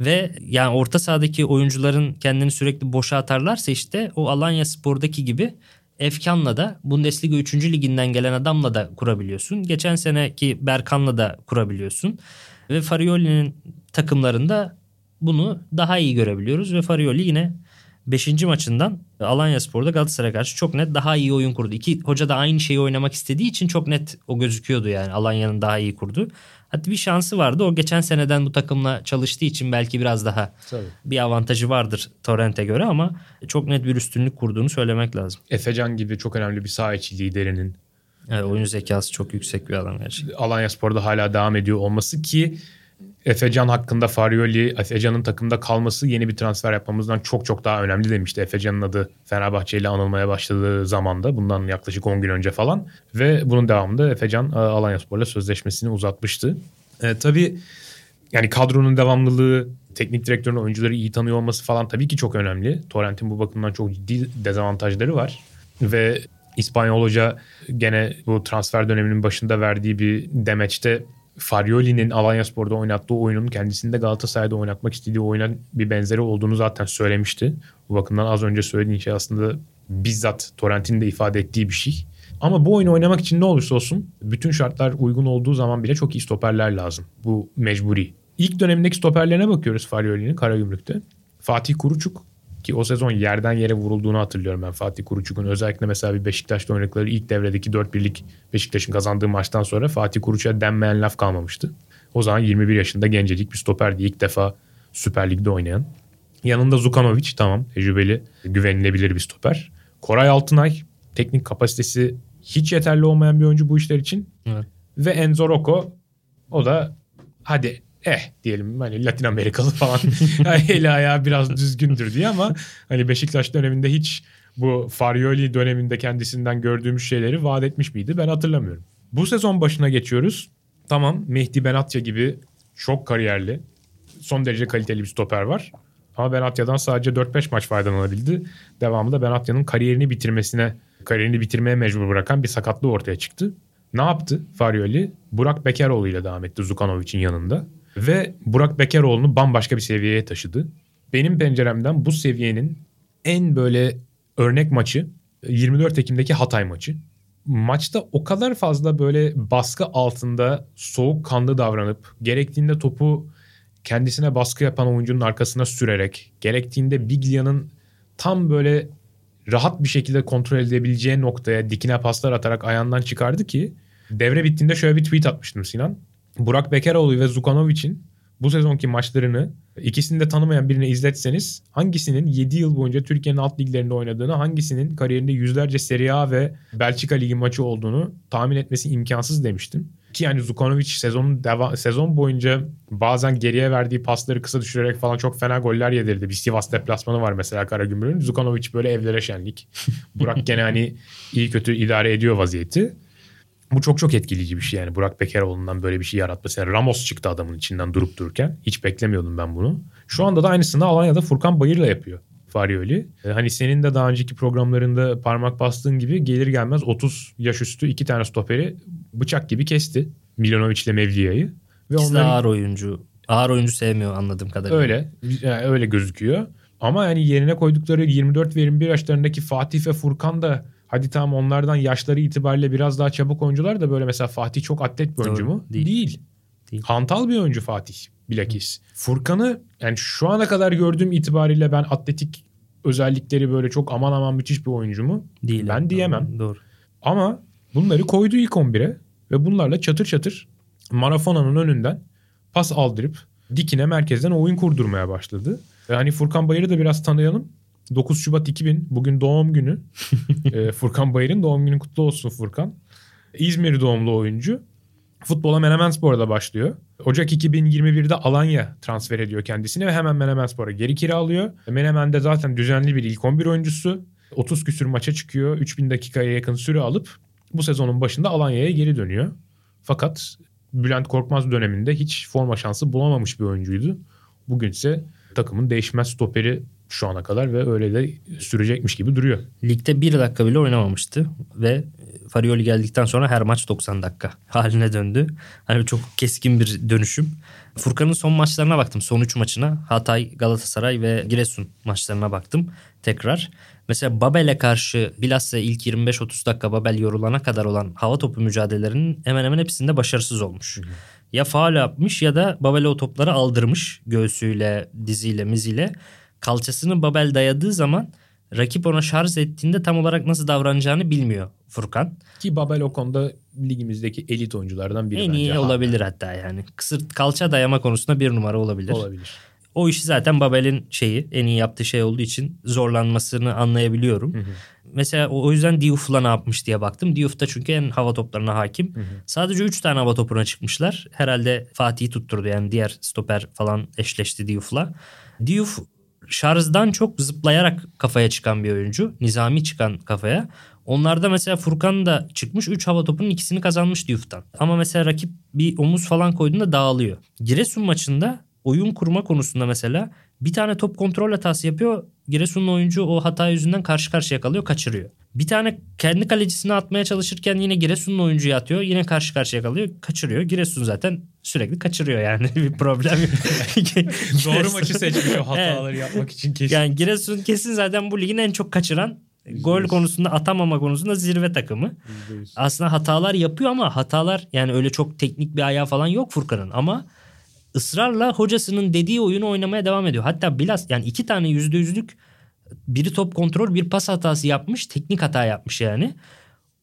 Ve yani orta sahadaki oyuncuların kendini sürekli boşa atarlarsa işte o Alanya Spor'daki gibi Efkan'la da Bundesliga 3. liginden gelen adamla da kurabiliyorsun. Geçen seneki Berkan'la da kurabiliyorsun. Ve Farioli'nin takımlarında bunu daha iyi görebiliyoruz ve Farioli yine Beşinci maçından Alanya Spor'da Galatasaray karşı çok net daha iyi oyun kurdu. İki hoca da aynı şeyi oynamak istediği için çok net o gözüküyordu yani Alanya'nın daha iyi kurdu. Hatta bir şansı vardı. O geçen seneden bu takımla çalıştığı için belki biraz daha Tabii. bir avantajı vardır Torrent'e göre ama çok net bir üstünlük kurduğunu söylemek lazım. Efecan gibi çok önemli bir saha içi liderinin Evet, oyun zekası çok yüksek bir adam gerçekten. Alanya Spor'da hala devam ediyor olması ki Efecan hakkında Farioli, Efecan'ın takımda kalması yeni bir transfer yapmamızdan çok çok daha önemli demişti. Efecan'ın adı Fenerbahçe ile anılmaya başladığı zamanda bundan yaklaşık 10 gün önce falan ve bunun devamında Efecan e, Alanya Spor'la sözleşmesini uzatmıştı. E, tabii yani kadronun devamlılığı, teknik direktörün oyuncuları iyi tanıyor olması falan tabii ki çok önemli. Torrent'in bu bakımdan çok ciddi dezavantajları var. Ve İspanyol Hoca gene bu transfer döneminin başında verdiği bir demeçte Farioli'nin Alanya Spor'da oynattığı oyunun kendisinde Galatasaray'da oynatmak istediği oyuna bir benzeri olduğunu zaten söylemişti. Bu bakımdan az önce söylediğin şey aslında bizzat Torrent'in de ifade ettiği bir şey. Ama bu oyunu oynamak için ne olursa olsun bütün şartlar uygun olduğu zaman bile çok iyi stoperler lazım. Bu mecburi. İlk dönemindeki stoperlerine bakıyoruz Farioli'nin Karagümrük'te. Fatih Kuruçuk ki o sezon yerden yere vurulduğunu hatırlıyorum ben Fatih Kuruçuk'un. Özellikle mesela bir Beşiktaş'ta oynadıkları ilk devredeki 4-1'lik Beşiktaş'ın kazandığı maçtan sonra Fatih Kuruçuk'a denmeyen laf kalmamıştı. O zaman 21 yaşında gencecik bir stoperdi. ilk defa Süper Lig'de oynayan. Yanında Zukanovic tamam tecrübeli, güvenilebilir bir stoper. Koray Altınay teknik kapasitesi hiç yeterli olmayan bir oyuncu bu işler için. Evet. Ve Enzo Rocco o da hadi eh diyelim hani Latin Amerikalı falan eli ayağı biraz düzgündür diye ama hani Beşiktaş döneminde hiç bu Farioli döneminde kendisinden gördüğümüz şeyleri vaat etmiş miydi ben hatırlamıyorum. Bu sezon başına geçiyoruz. Tamam Mehdi Benatya gibi çok kariyerli son derece kaliteli bir stoper var. Ama Benatya'dan sadece 4-5 maç faydalanabildi. Devamında Benatya'nın kariyerini bitirmesine, kariyerini bitirmeye mecbur bırakan bir sakatlığı ortaya çıktı. Ne yaptı Farioli? Burak Bekeroğlu ile devam etti Zukanovic'in yanında. Ve Burak Bekeroğlu'nu bambaşka bir seviyeye taşıdı. Benim penceremden bu seviyenin en böyle örnek maçı 24 Ekim'deki Hatay maçı. Maçta o kadar fazla böyle baskı altında soğukkanlı davranıp gerektiğinde topu kendisine baskı yapan oyuncunun arkasına sürerek gerektiğinde Biglia'nın tam böyle rahat bir şekilde kontrol edebileceği noktaya dikine paslar atarak ayağından çıkardı ki devre bittiğinde şöyle bir tweet atmıştım Sinan. Burak Bekeroğlu ve Zukanovic'in bu sezonki maçlarını ikisini de tanımayan birine izletseniz hangisinin 7 yıl boyunca Türkiye'nin alt liglerinde oynadığını, hangisinin kariyerinde yüzlerce Serie A ve Belçika Ligi maçı olduğunu tahmin etmesi imkansız demiştim. Ki yani Zukanovic sezonun deva- sezon boyunca bazen geriye verdiği pasları kısa düşürerek falan çok fena goller yedirdi. Bir Sivas deplasmanı var mesela Karagümrük'ün. Zukanovic böyle evlere şenlik. Burak gene hani iyi kötü idare ediyor vaziyeti. Bu çok çok etkileyici bir şey yani. Burak Bekeroğlu'ndan böyle bir şey yaratması. Yani Ramos çıktı adamın içinden durup dururken. Hiç beklemiyordum ben bunu. Şu anda da aynısını Alanya'da Furkan Bayır'la yapıyor. Farioli. Ee, Hani senin de daha önceki programlarında parmak bastığın gibi gelir gelmez 30 yaş üstü iki tane stoperi bıçak gibi kesti. Milanovic ile Mevlia'yı. Ve İkisi onların ağır oyuncu. Ağır oyuncu sevmiyor anladığım kadarıyla. öyle yani öyle gözüküyor. Ama yani yerine koydukları 24 ve 21 yaşlarındaki Fatih ve Furkan da hadi tamam onlardan yaşları itibariyle biraz daha çabuk oyuncular da böyle mesela Fatih çok atlet bir oyuncu Doğru, mu? değil. Değil. Değil. Hantal bir oyuncu Fatih bilakis. Furkan'ı yani şu ana kadar gördüğüm itibariyle ben atletik özellikleri böyle çok aman aman müthiş bir oyuncu mu? Değil. Ben diyemem. Doğru. Ama bunları koydu ilk 11'e ve bunlarla çatır çatır Marafona'nın önünden pas aldırıp dikine merkezden oyun kurdurmaya başladı. Ve hani Furkan Bayır'ı da biraz tanıyalım. 9 Şubat 2000 bugün doğum günü. Ee, Furkan Bayır'ın doğum günü kutlu olsun Furkan. İzmir doğumlu oyuncu. Futbola Menemen Spor'da başlıyor. Ocak 2021'de Alanya transfer ediyor kendisini ve hemen Menemen Spor'a geri kiralıyor. Menemen'de zaten düzenli bir ilk 11 oyuncusu. 30 küsür maça çıkıyor. 3000 dakikaya yakın süre alıp bu sezonun başında Alanya'ya geri dönüyor. Fakat Bülent Korkmaz döneminde hiç forma şansı bulamamış bir oyuncuydu. Bugün ise takımın değişmez stoperi şu ana kadar ve öyle de sürecekmiş gibi duruyor. Ligde bir dakika bile oynamamıştı ve Farioli geldikten sonra her maç 90 dakika haline döndü. Hani çok keskin bir dönüşüm. Furkan'ın son maçlarına baktım. Son 3 maçına Hatay, Galatasaray ve Giresun maçlarına baktım tekrar. Mesela Babel'e karşı bilhassa ilk 25-30 dakika Babel yorulana kadar olan hava topu mücadelelerinin hemen hemen hepsinde başarısız olmuş. Ya faal yapmış ya da Babel'e o topları aldırmış göğsüyle, diziyle, miziyle. Kalçasını Babel dayadığı zaman rakip ona şarj ettiğinde tam olarak nasıl davranacağını bilmiyor Furkan. Ki Babel o konuda ligimizdeki elit oyunculardan biri en bence. iyi Ha, olabilir hatta yani. Kısır kalça dayama konusunda bir numara olabilir. Olabilir. O işi zaten Babel'in şeyi en iyi yaptığı şey olduğu için zorlanmasını anlayabiliyorum. Mesela o, yüzden Diouf'la ne yapmış diye baktım. Diouf da çünkü en hava toplarına hakim. Sadece 3 tane hava topuna çıkmışlar. Herhalde Fatih'i tutturdu yani diğer stoper falan eşleşti Diouf'la. Diouf şarjdan çok zıplayarak kafaya çıkan bir oyuncu. Nizami çıkan kafaya. Onlarda mesela Furkan da çıkmış 3 hava topunun ikisini kazanmış Diouf'tan. Ama mesela rakip bir omuz falan koyduğunda dağılıyor. Giresun maçında oyun kurma konusunda mesela bir tane top kontrol hatası yapıyor. Giresun'un oyuncu o hata yüzünden karşı karşıya kalıyor kaçırıyor. Bir tane kendi kalecisine atmaya çalışırken yine Giresun'un oyuncuyu atıyor. Yine karşı karşıya kalıyor kaçırıyor. Giresun zaten sürekli kaçırıyor yani bir problem yok. Doğru maçı seçmiş o hataları yapmak için kesin. Yani Giresun kesin zaten bu ligin en çok kaçıran gol konusunda atamama konusunda zirve takımı. %100. Aslında hatalar yapıyor ama hatalar yani öyle çok teknik bir ayağı falan yok Furkan'ın ama ısrarla hocasının dediği oyunu oynamaya devam ediyor. Hatta biraz yani iki tane yüzde yüzlük biri top kontrol bir pas hatası yapmış teknik hata yapmış yani.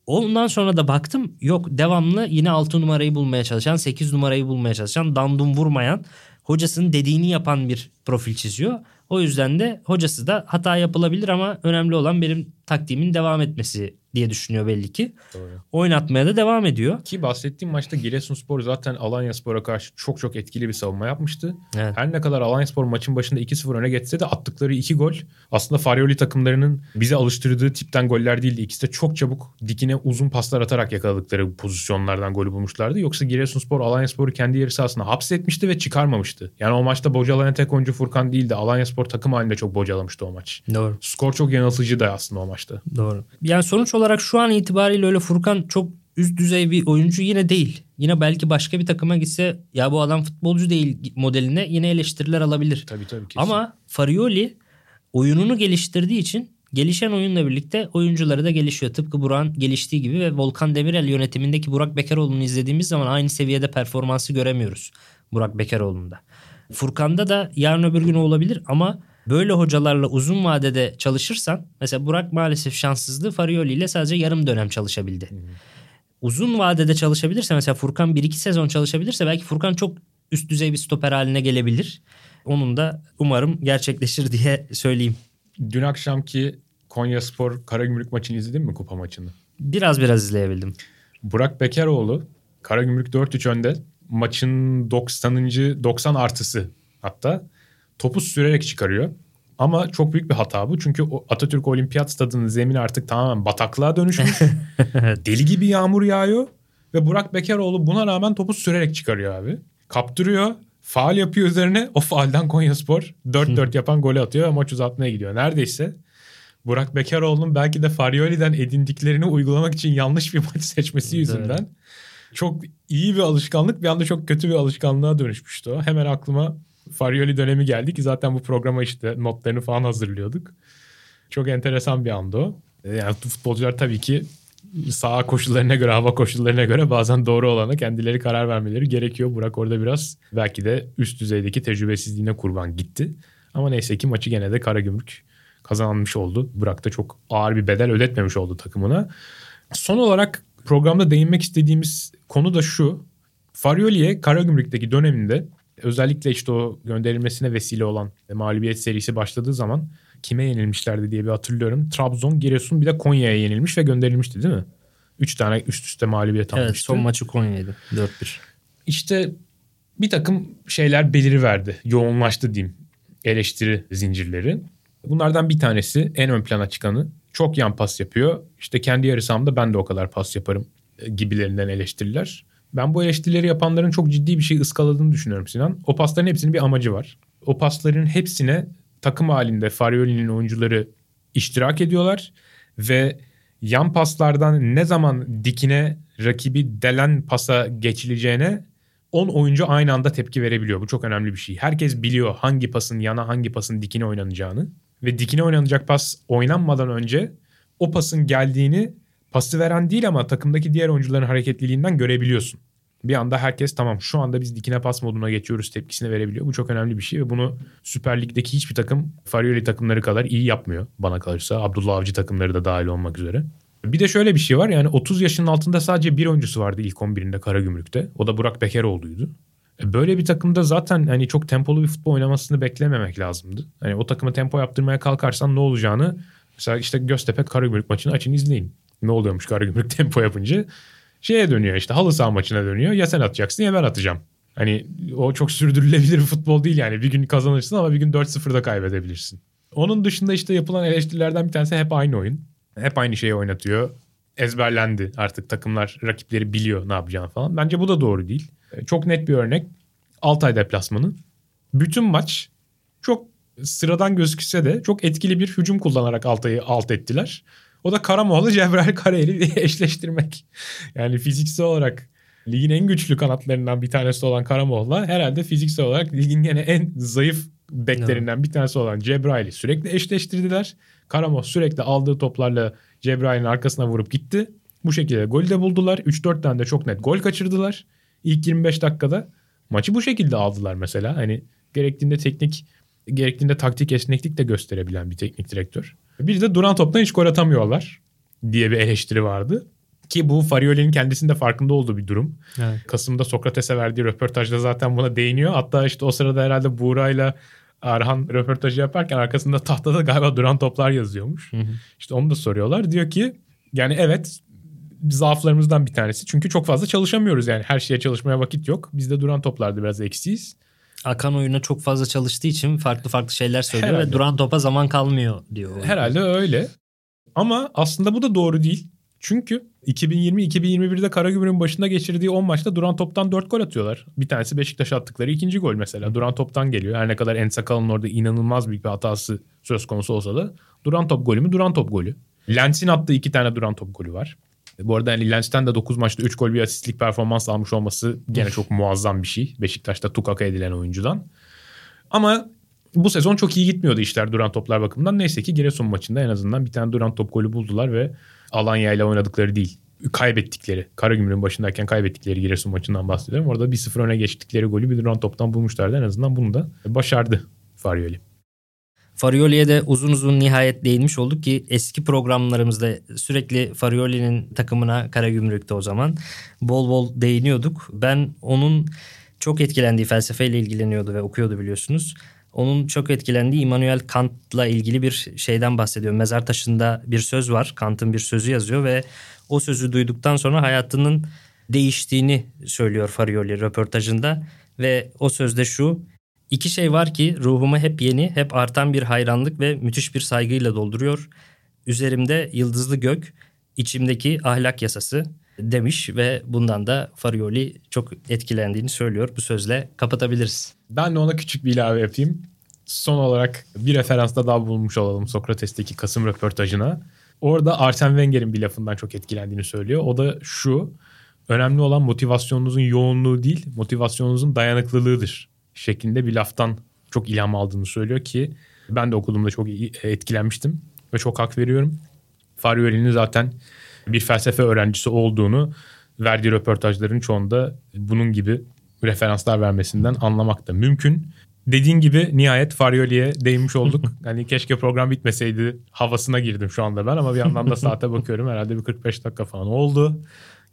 Ondan sonra da baktım yok devamlı yine 6 numarayı bulmaya çalışan 8 numarayı bulmaya çalışan dandum vurmayan hocasının dediğini yapan bir profil çiziyor. O yüzden de hocası da hata yapılabilir ama önemli olan benim taktiğimin devam etmesi diye düşünüyor belli ki. Doğru. Oynatmaya da devam ediyor. Ki bahsettiğim maçta Giresunspor zaten Alanyaspor'a karşı çok çok etkili bir savunma yapmıştı. Evet. Her ne kadar Alanyaspor maçın başında 2-0 öne geçse de attıkları 2 gol aslında Farioli takımlarının bize alıştırdığı tipten goller değildi. İkisi de çok çabuk dikine uzun paslar atarak yakaladıkları pozisyonlardan golü bulmuşlardı. Yoksa Giresunspor Alanyaspor'u kendi yarı sahasına hapsetmişti ve çıkarmamıştı. Yani o maçta bocalayan tek oyuncu Furkan değildi. Alanyaspor takım halinde çok bocalamıştı o maç. Doğru. Skor çok yanıltıcı da aslında o maçta. Doğru. Yani sonuç olarak şu an itibariyle öyle Furkan çok üst düzey bir oyuncu yine değil. Yine belki başka bir takıma gitse ya bu adam futbolcu değil modeline yine eleştiriler alabilir. Tabii tabii kesin. Ama Farioli oyununu geliştirdiği için gelişen oyunla birlikte oyuncuları da gelişiyor. Tıpkı Burak'ın geliştiği gibi ve Volkan Demirel yönetimindeki Burak Bekaroğlu'nu izlediğimiz zaman aynı seviyede performansı göremiyoruz Burak Bekaroğlu'nda. Furkan'da da yarın öbür gün olabilir ama böyle hocalarla uzun vadede çalışırsan mesela Burak maalesef şanssızlığı Farioli ile sadece yarım dönem çalışabildi. Uzun vadede çalışabilirse mesela Furkan 1-2 sezon çalışabilirse belki Furkan çok üst düzey bir stoper haline gelebilir. Onun da umarım gerçekleşir diye söyleyeyim. Dün akşamki Konya Spor Karagümrük maçını izledin mi kupa maçını? Biraz biraz izleyebildim. Burak Bekaroğlu Karagümrük 4-3 önde. Maçın 90. 90 artısı hatta topu sürerek çıkarıyor. Ama çok büyük bir hata bu. Çünkü Atatürk Olimpiyat Stadı'nın zemini artık tamamen bataklığa dönüşmüş. Deli gibi yağmur yağıyor. Ve Burak Bekaroğlu buna rağmen topu sürerek çıkarıyor abi. Kaptırıyor. Faal yapıyor üzerine. O faalden Konyaspor 4-4 yapan golü atıyor ve maç uzatmaya gidiyor. Neredeyse Burak Bekaroğlu'nun belki de Farioli'den edindiklerini uygulamak için yanlış bir maç seçmesi yüzünden çok iyi bir alışkanlık bir anda çok kötü bir alışkanlığa dönüşmüştü o. Hemen aklıma Farioli dönemi geldi ki zaten bu programa işte notlarını falan hazırlıyorduk. Çok enteresan bir andı o. Yani futbolcular tabii ki saha koşullarına göre, hava koşullarına göre bazen doğru olana kendileri karar vermeleri gerekiyor. Burak orada biraz belki de üst düzeydeki tecrübesizliğine kurban gitti. Ama neyse ki maçı gene de Karagümrük kazanmış oldu. Burak da çok ağır bir bedel ödetmemiş oldu takımına. Son olarak programda değinmek istediğimiz konu da şu. Farioli'ye Karagümrük'teki döneminde özellikle işte o gönderilmesine vesile olan mağlubiyet serisi başladığı zaman kime yenilmişlerdi diye bir hatırlıyorum. Trabzon, Giresun bir de Konya'ya yenilmiş ve gönderilmişti değil mi? Üç tane üst üste mağlubiyet Evet almıştı. son maçı Konya'ydı 4-1. İşte bir takım şeyler beliriverdi. Yoğunlaştı diyeyim eleştiri zincirleri. Bunlardan bir tanesi en ön plana çıkanı çok yan pas yapıyor. İşte kendi yarı sahamda ben de o kadar pas yaparım e, gibilerinden eleştiriler. Ben bu eleştirileri yapanların çok ciddi bir şey ıskaladığını düşünüyorum Sinan. O pasların hepsinin bir amacı var. O pasların hepsine takım halinde Farioli'nin oyuncuları iştirak ediyorlar ve yan paslardan ne zaman dikine rakibi delen pasa geçileceğine 10 oyuncu aynı anda tepki verebiliyor. Bu çok önemli bir şey. Herkes biliyor hangi pasın yana hangi pasın dikine oynanacağını ve dikine oynanacak pas oynanmadan önce o pasın geldiğini pası veren değil ama takımdaki diğer oyuncuların hareketliliğinden görebiliyorsun. bir anda herkes tamam şu anda biz dikine pas moduna geçiyoruz tepkisini verebiliyor. Bu çok önemli bir şey ve bunu Süper Lig'deki hiçbir takım Farioli takımları kadar iyi yapmıyor bana kalırsa. Abdullah Avcı takımları da dahil olmak üzere. Bir de şöyle bir şey var yani 30 yaşının altında sadece bir oyuncusu vardı ilk 11'inde Karagümrük'te. O da Burak Bekeroğlu'ydu. E, böyle bir takımda zaten hani çok tempolu bir futbol oynamasını beklememek lazımdı. Hani o takıma tempo yaptırmaya kalkarsan ne olacağını mesela işte Göztepe Karagümrük maçını açın izleyin. Ne oluyormuş Karagümrük tempo yapınca? Şeye dönüyor işte halı saha maçına dönüyor. Ya sen atacaksın ya ben atacağım. Hani o çok sürdürülebilir bir futbol değil yani. Bir gün kazanırsın ama bir gün 4-0'da kaybedebilirsin. Onun dışında işte yapılan eleştirilerden bir tanesi hep aynı oyun. Hep aynı şeyi oynatıyor. Ezberlendi artık takımlar rakipleri biliyor ne yapacağını falan. Bence bu da doğru değil. E, çok net bir örnek. Altay deplasmanı. Bütün maç çok sıradan gözükse de çok etkili bir hücum kullanarak Altay'ı alt ettiler. O da Karamoğlu Cebrail Karayeli eşleştirmek. Yani fiziksel olarak ligin en güçlü kanatlarından bir tanesi olan Karamoğlu'la herhalde fiziksel olarak ligin gene en zayıf beklerinden bir tanesi olan Cebrail'i sürekli eşleştirdiler. Karamoğlu sürekli aldığı toplarla Cebrail'in arkasına vurup gitti. Bu şekilde golü de buldular. 3-4 tane de çok net gol kaçırdılar. İlk 25 dakikada maçı bu şekilde aldılar mesela. Hani gerektiğinde teknik, gerektiğinde taktik esneklik de gösterebilen bir teknik direktör. Bir de duran toptan hiç gol atamıyorlar diye bir eleştiri vardı. Ki bu Farioli'nin kendisinde farkında olduğu bir durum. Evet. Kasım'da Sokrates'e verdiği röportajda zaten buna değiniyor. Hatta işte o sırada herhalde Buğra'yla Arhan röportajı yaparken arkasında tahtada galiba duran toplar yazıyormuş. Hı hı. İşte onu da soruyorlar. Diyor ki yani evet zaaflarımızdan bir tanesi. Çünkü çok fazla çalışamıyoruz yani. Her şeye çalışmaya vakit yok. Bizde duran toplarda biraz eksiyiz. Akan oyuna çok fazla çalıştığı için farklı farklı şeyler söylüyor Herhalde. ve duran topa zaman kalmıyor diyor. Herhalde öyle. Ama aslında bu da doğru değil. Çünkü 2020-2021'de Karagümrük'ün başında geçirdiği 10 maçta duran toptan 4 gol atıyorlar. Bir tanesi Beşiktaş attıkları ikinci gol mesela. Duran toptan geliyor. Her ne kadar Ensakal'ın orada inanılmaz büyük bir hatası söz konusu olsa da duran top golü mü? Duran top golü. Lens'in attığı iki tane duran top golü var. Bu arada yani Lens'ten de 9 maçta 3 gol bir asistlik performans almış olması gene çok muazzam bir şey. Beşiktaş'ta tukaka edilen oyuncudan. Ama bu sezon çok iyi gitmiyordu işler duran toplar bakımından. Neyse ki Giresun maçında en azından bir tane duran top golü buldular ve Alanya ile oynadıkları değil. Kaybettikleri, Karagümrük'ün başındayken kaybettikleri Giresun maçından bahsediyorum. Orada 1-0 öne geçtikleri golü bir duran toptan bulmuşlardı. En azından bunu da başardı Farioli. Farioli'ye de uzun uzun nihayet değinmiş olduk ki eski programlarımızda sürekli Farioli'nin takımına Karagümrük'te o zaman bol bol değiniyorduk. Ben onun çok etkilendiği felsefeyle ilgileniyordu ve okuyordu biliyorsunuz. Onun çok etkilendiği Immanuel Kant'la ilgili bir şeyden bahsediyor. Mezar taşında bir söz var. Kant'ın bir sözü yazıyor ve o sözü duyduktan sonra hayatının değiştiğini söylüyor Farioli röportajında. Ve o sözde şu İki şey var ki ruhumu hep yeni, hep artan bir hayranlık ve müthiş bir saygıyla dolduruyor. Üzerimde yıldızlı gök, içimdeki ahlak yasası demiş ve bundan da Farioli çok etkilendiğini söylüyor. Bu sözle kapatabiliriz. Ben de ona küçük bir ilave yapayım. Son olarak bir referansta daha bulmuş olalım Sokrates'teki Kasım röportajına. Orada Arsene Wenger'in bir lafından çok etkilendiğini söylüyor. O da şu, önemli olan motivasyonunuzun yoğunluğu değil, motivasyonunuzun dayanıklılığıdır şeklinde bir laftan çok ilham aldığını söylüyor ki ben de okuduğumda çok etkilenmiştim ve çok hak veriyorum. Farioli'nin zaten bir felsefe öğrencisi olduğunu verdiği röportajların çoğunda bunun gibi referanslar vermesinden anlamak da mümkün. Dediğin gibi nihayet Farioli'ye değinmiş olduk. hani keşke program bitmeseydi havasına girdim şu anda ben ama bir yandan da saate bakıyorum. Herhalde bir 45 dakika falan oldu.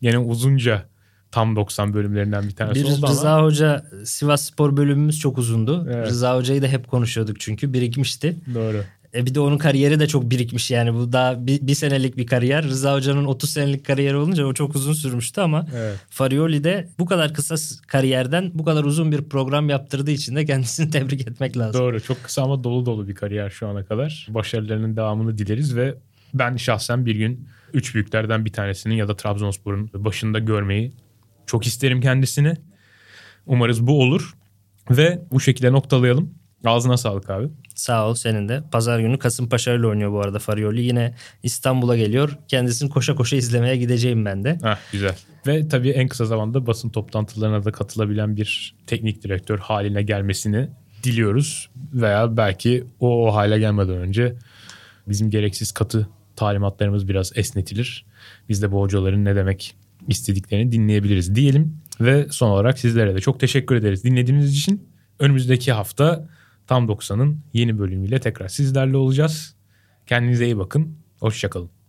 Yine uzunca tam 90 bölümlerinden bir tanesi bir oldu Rıza ama. Hoca Sivas Spor bölümümüz çok uzundu. Evet. Rıza Hoca'yı da hep konuşuyorduk çünkü birikmişti. Doğru. E bir de onun kariyeri de çok birikmiş yani bu daha bir, bir senelik bir kariyer. Rıza Hoca'nın 30 senelik kariyeri olunca o çok uzun sürmüştü ama evet. Farioli de bu kadar kısa kariyerden bu kadar uzun bir program yaptırdığı için de kendisini tebrik etmek lazım. Doğru çok kısa ama dolu dolu bir kariyer şu ana kadar. Başarılarının devamını dileriz ve ben şahsen bir gün üç büyüklerden bir tanesinin ya da Trabzonspor'un başında görmeyi çok isterim kendisini. Umarız bu olur. Ve bu şekilde noktalayalım. Ağzına sağlık abi. Sağ ol senin de. Pazar günü Kasımpaşa ile oynuyor bu arada Farioli. Yine İstanbul'a geliyor. Kendisini koşa koşa izlemeye gideceğim ben de. Heh, güzel. Ve tabii en kısa zamanda basın toplantılarına da katılabilen bir teknik direktör haline gelmesini diliyoruz. Veya belki o, o hale gelmeden önce bizim gereksiz katı talimatlarımız biraz esnetilir. Biz de bu hocaların ne demek istediklerini dinleyebiliriz diyelim. Ve son olarak sizlere de çok teşekkür ederiz dinlediğiniz için. Önümüzdeki hafta Tam 90'ın yeni bölümüyle tekrar sizlerle olacağız. Kendinize iyi bakın. Hoşçakalın.